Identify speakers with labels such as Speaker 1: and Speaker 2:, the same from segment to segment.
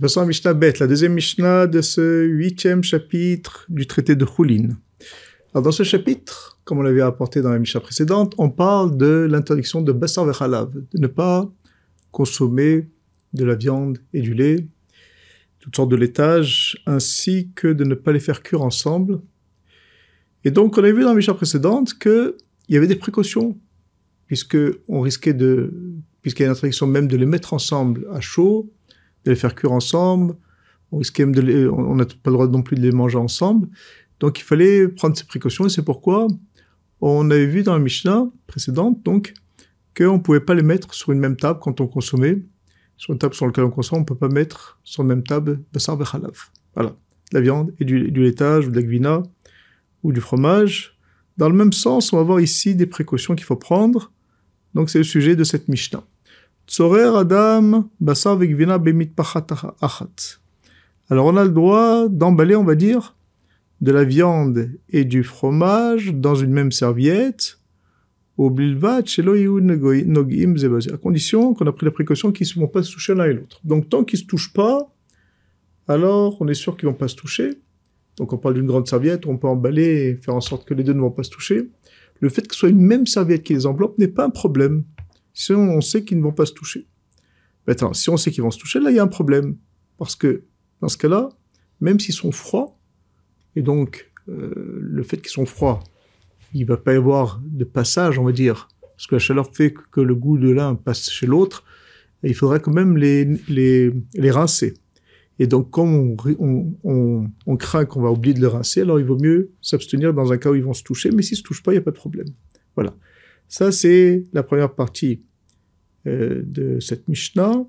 Speaker 1: Passons à Mishnah Bet, la deuxième Mishnah de ce huitième chapitre du traité de Choulin. Alors dans ce chapitre, comme on l'avait apporté dans la Mishnah précédente, on parle de l'interdiction de Bassar Vechalav, de ne pas consommer de la viande et du lait, toutes sortes de laitages, ainsi que de ne pas les faire cuire ensemble. Et donc on a vu dans la Mishnah précédente qu'il y avait des précautions, puisque on puisqu'il y a une interdiction même de les mettre ensemble à chaud, de les faire cuire ensemble. On risquait même de on n'a pas le droit non plus de les manger ensemble. Donc il fallait prendre ces précautions et c'est pourquoi on avait vu dans la Mishnah précédente donc qu'on ne pouvait pas les mettre sur une même table quand on consommait. Sur une table sur laquelle on consomme, on ne peut pas mettre sur la même table basar vechalav. Voilà, la viande et du, du laitage ou de la gvina ou du fromage. Dans le même sens, on va voir ici des précautions qu'il faut prendre. Donc c'est le sujet de cette Mishnah. Adam Basar Bemit Achat. Alors on a le droit d'emballer, on va dire, de la viande et du fromage dans une même serviette, au à condition qu'on a pris la précaution qu'ils ne vont pas se toucher l'un et l'autre. Donc tant qu'ils ne se touchent pas, alors on est sûr qu'ils ne vont pas se toucher. Donc on parle d'une grande serviette, on peut emballer et faire en sorte que les deux ne vont pas se toucher. Le fait que ce soit une même serviette qui les enveloppe n'est pas un problème si on sait qu'ils ne vont pas se toucher. Maintenant, si on sait qu'ils vont se toucher, là, il y a un problème. Parce que, dans ce cas-là, même s'ils sont froids, et donc, euh, le fait qu'ils sont froids, il va pas y avoir de passage, on va dire, parce que la chaleur fait que le goût de l'un passe chez l'autre, il faudrait quand même les, les, les rincer. Et donc, comme on, on, on, craint qu'on va oublier de les rincer, alors il vaut mieux s'abstenir dans un cas où ils vont se toucher, mais s'ils se touchent pas, il n'y a pas de problème. Voilà. Ça, c'est la première partie de cette Mishnah.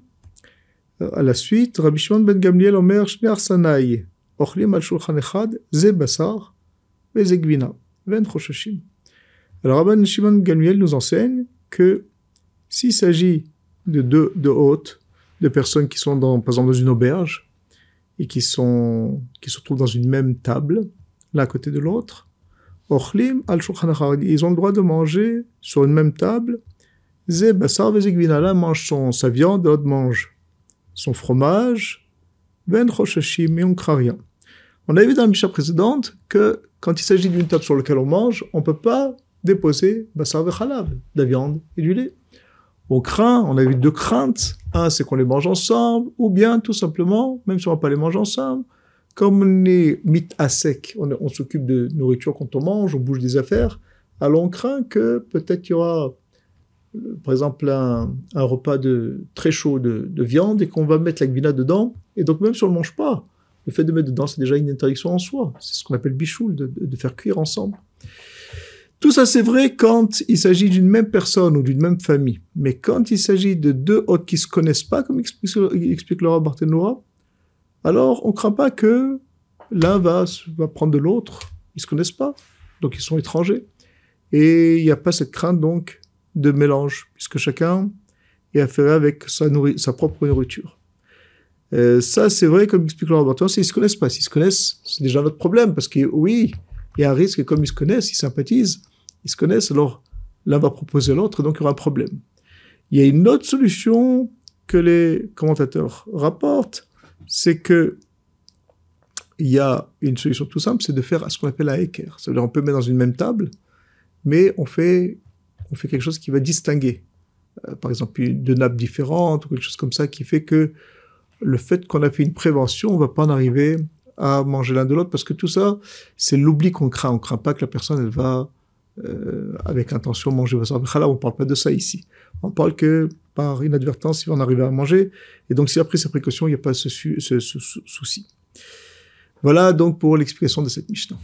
Speaker 1: Euh, à la suite, Rabbi Shimon ben Gamliel Omer Shne Arsanai Ochlim al Shulchan Echad Ze Basar Ze Ven Choshashim. Alors Rabbi Shimon ben Gamliel nous enseigne que s'il s'agit de deux de hôtes, de personnes qui sont dans, par exemple dans une auberge et qui sont qui se retrouvent dans une même table, l'un à côté de l'autre, ils ont le droit de manger sur une même table. Mange son, sa viande, l'autre mange son fromage. Ben et on craint rien. On a vu dans la Mishnah précédente que quand il s'agit d'une table sur laquelle on mange, on ne peut pas déposer vechalav, de la viande et du lait. On craint, on a vu deux craintes. Un, c'est qu'on les mange ensemble, ou bien tout simplement, même si on ne va pas les manger ensemble, comme on est mis à sec, on, s'occupe de nourriture quand on mange, on bouge des affaires, alors on craint que peut-être il y aura, par exemple, un, repas de, très chaud de, viande et qu'on va mettre la gvina dedans, et donc même si on ne le mange pas, le fait de mettre dedans, c'est déjà une interdiction en soi. C'est ce qu'on appelle bichoul, de, faire cuire ensemble. Tout ça, c'est vrai quand il s'agit d'une même personne ou d'une même famille. Mais quand il s'agit de deux hôtes qui se connaissent pas, comme explique, explique Laura Barthénois, alors on craint pas que l'un va, va prendre de l'autre. Ils se connaissent pas, donc ils sont étrangers. Et il n'y a pas cette crainte donc de mélange, puisque chacun est affairé avec sa, propre nourriture. Euh, ça, c'est vrai, comme explique le laboratoire, s'ils se connaissent pas. S'ils se connaissent, c'est déjà notre problème, parce que oui, il y a un risque, comme ils se connaissent, ils sympathisent, ils se connaissent, alors l'un va proposer l'autre, donc il y aura un problème. Il y a une autre solution que les commentateurs rapportent, c'est que il y a une solution tout simple, c'est de faire ce qu'on appelle un équerre. C'est-à-dire on peut mettre dans une même table, mais on fait, on fait quelque chose qui va distinguer. Euh, par exemple, deux nappes différentes ou quelque chose comme ça qui fait que le fait qu'on a fait une prévention, on va pas en arriver à manger l'un de l'autre parce que tout ça, c'est l'oubli qu'on craint. On craint pas que la personne, elle va euh, avec intention manger. Là, on parle pas de ça ici. On parle que par inadvertance, il va en arriver à manger. Et donc, si après ces précautions, il n'y a pas ce, ce, ce souci. Voilà donc pour l'explication de cette Mishnah.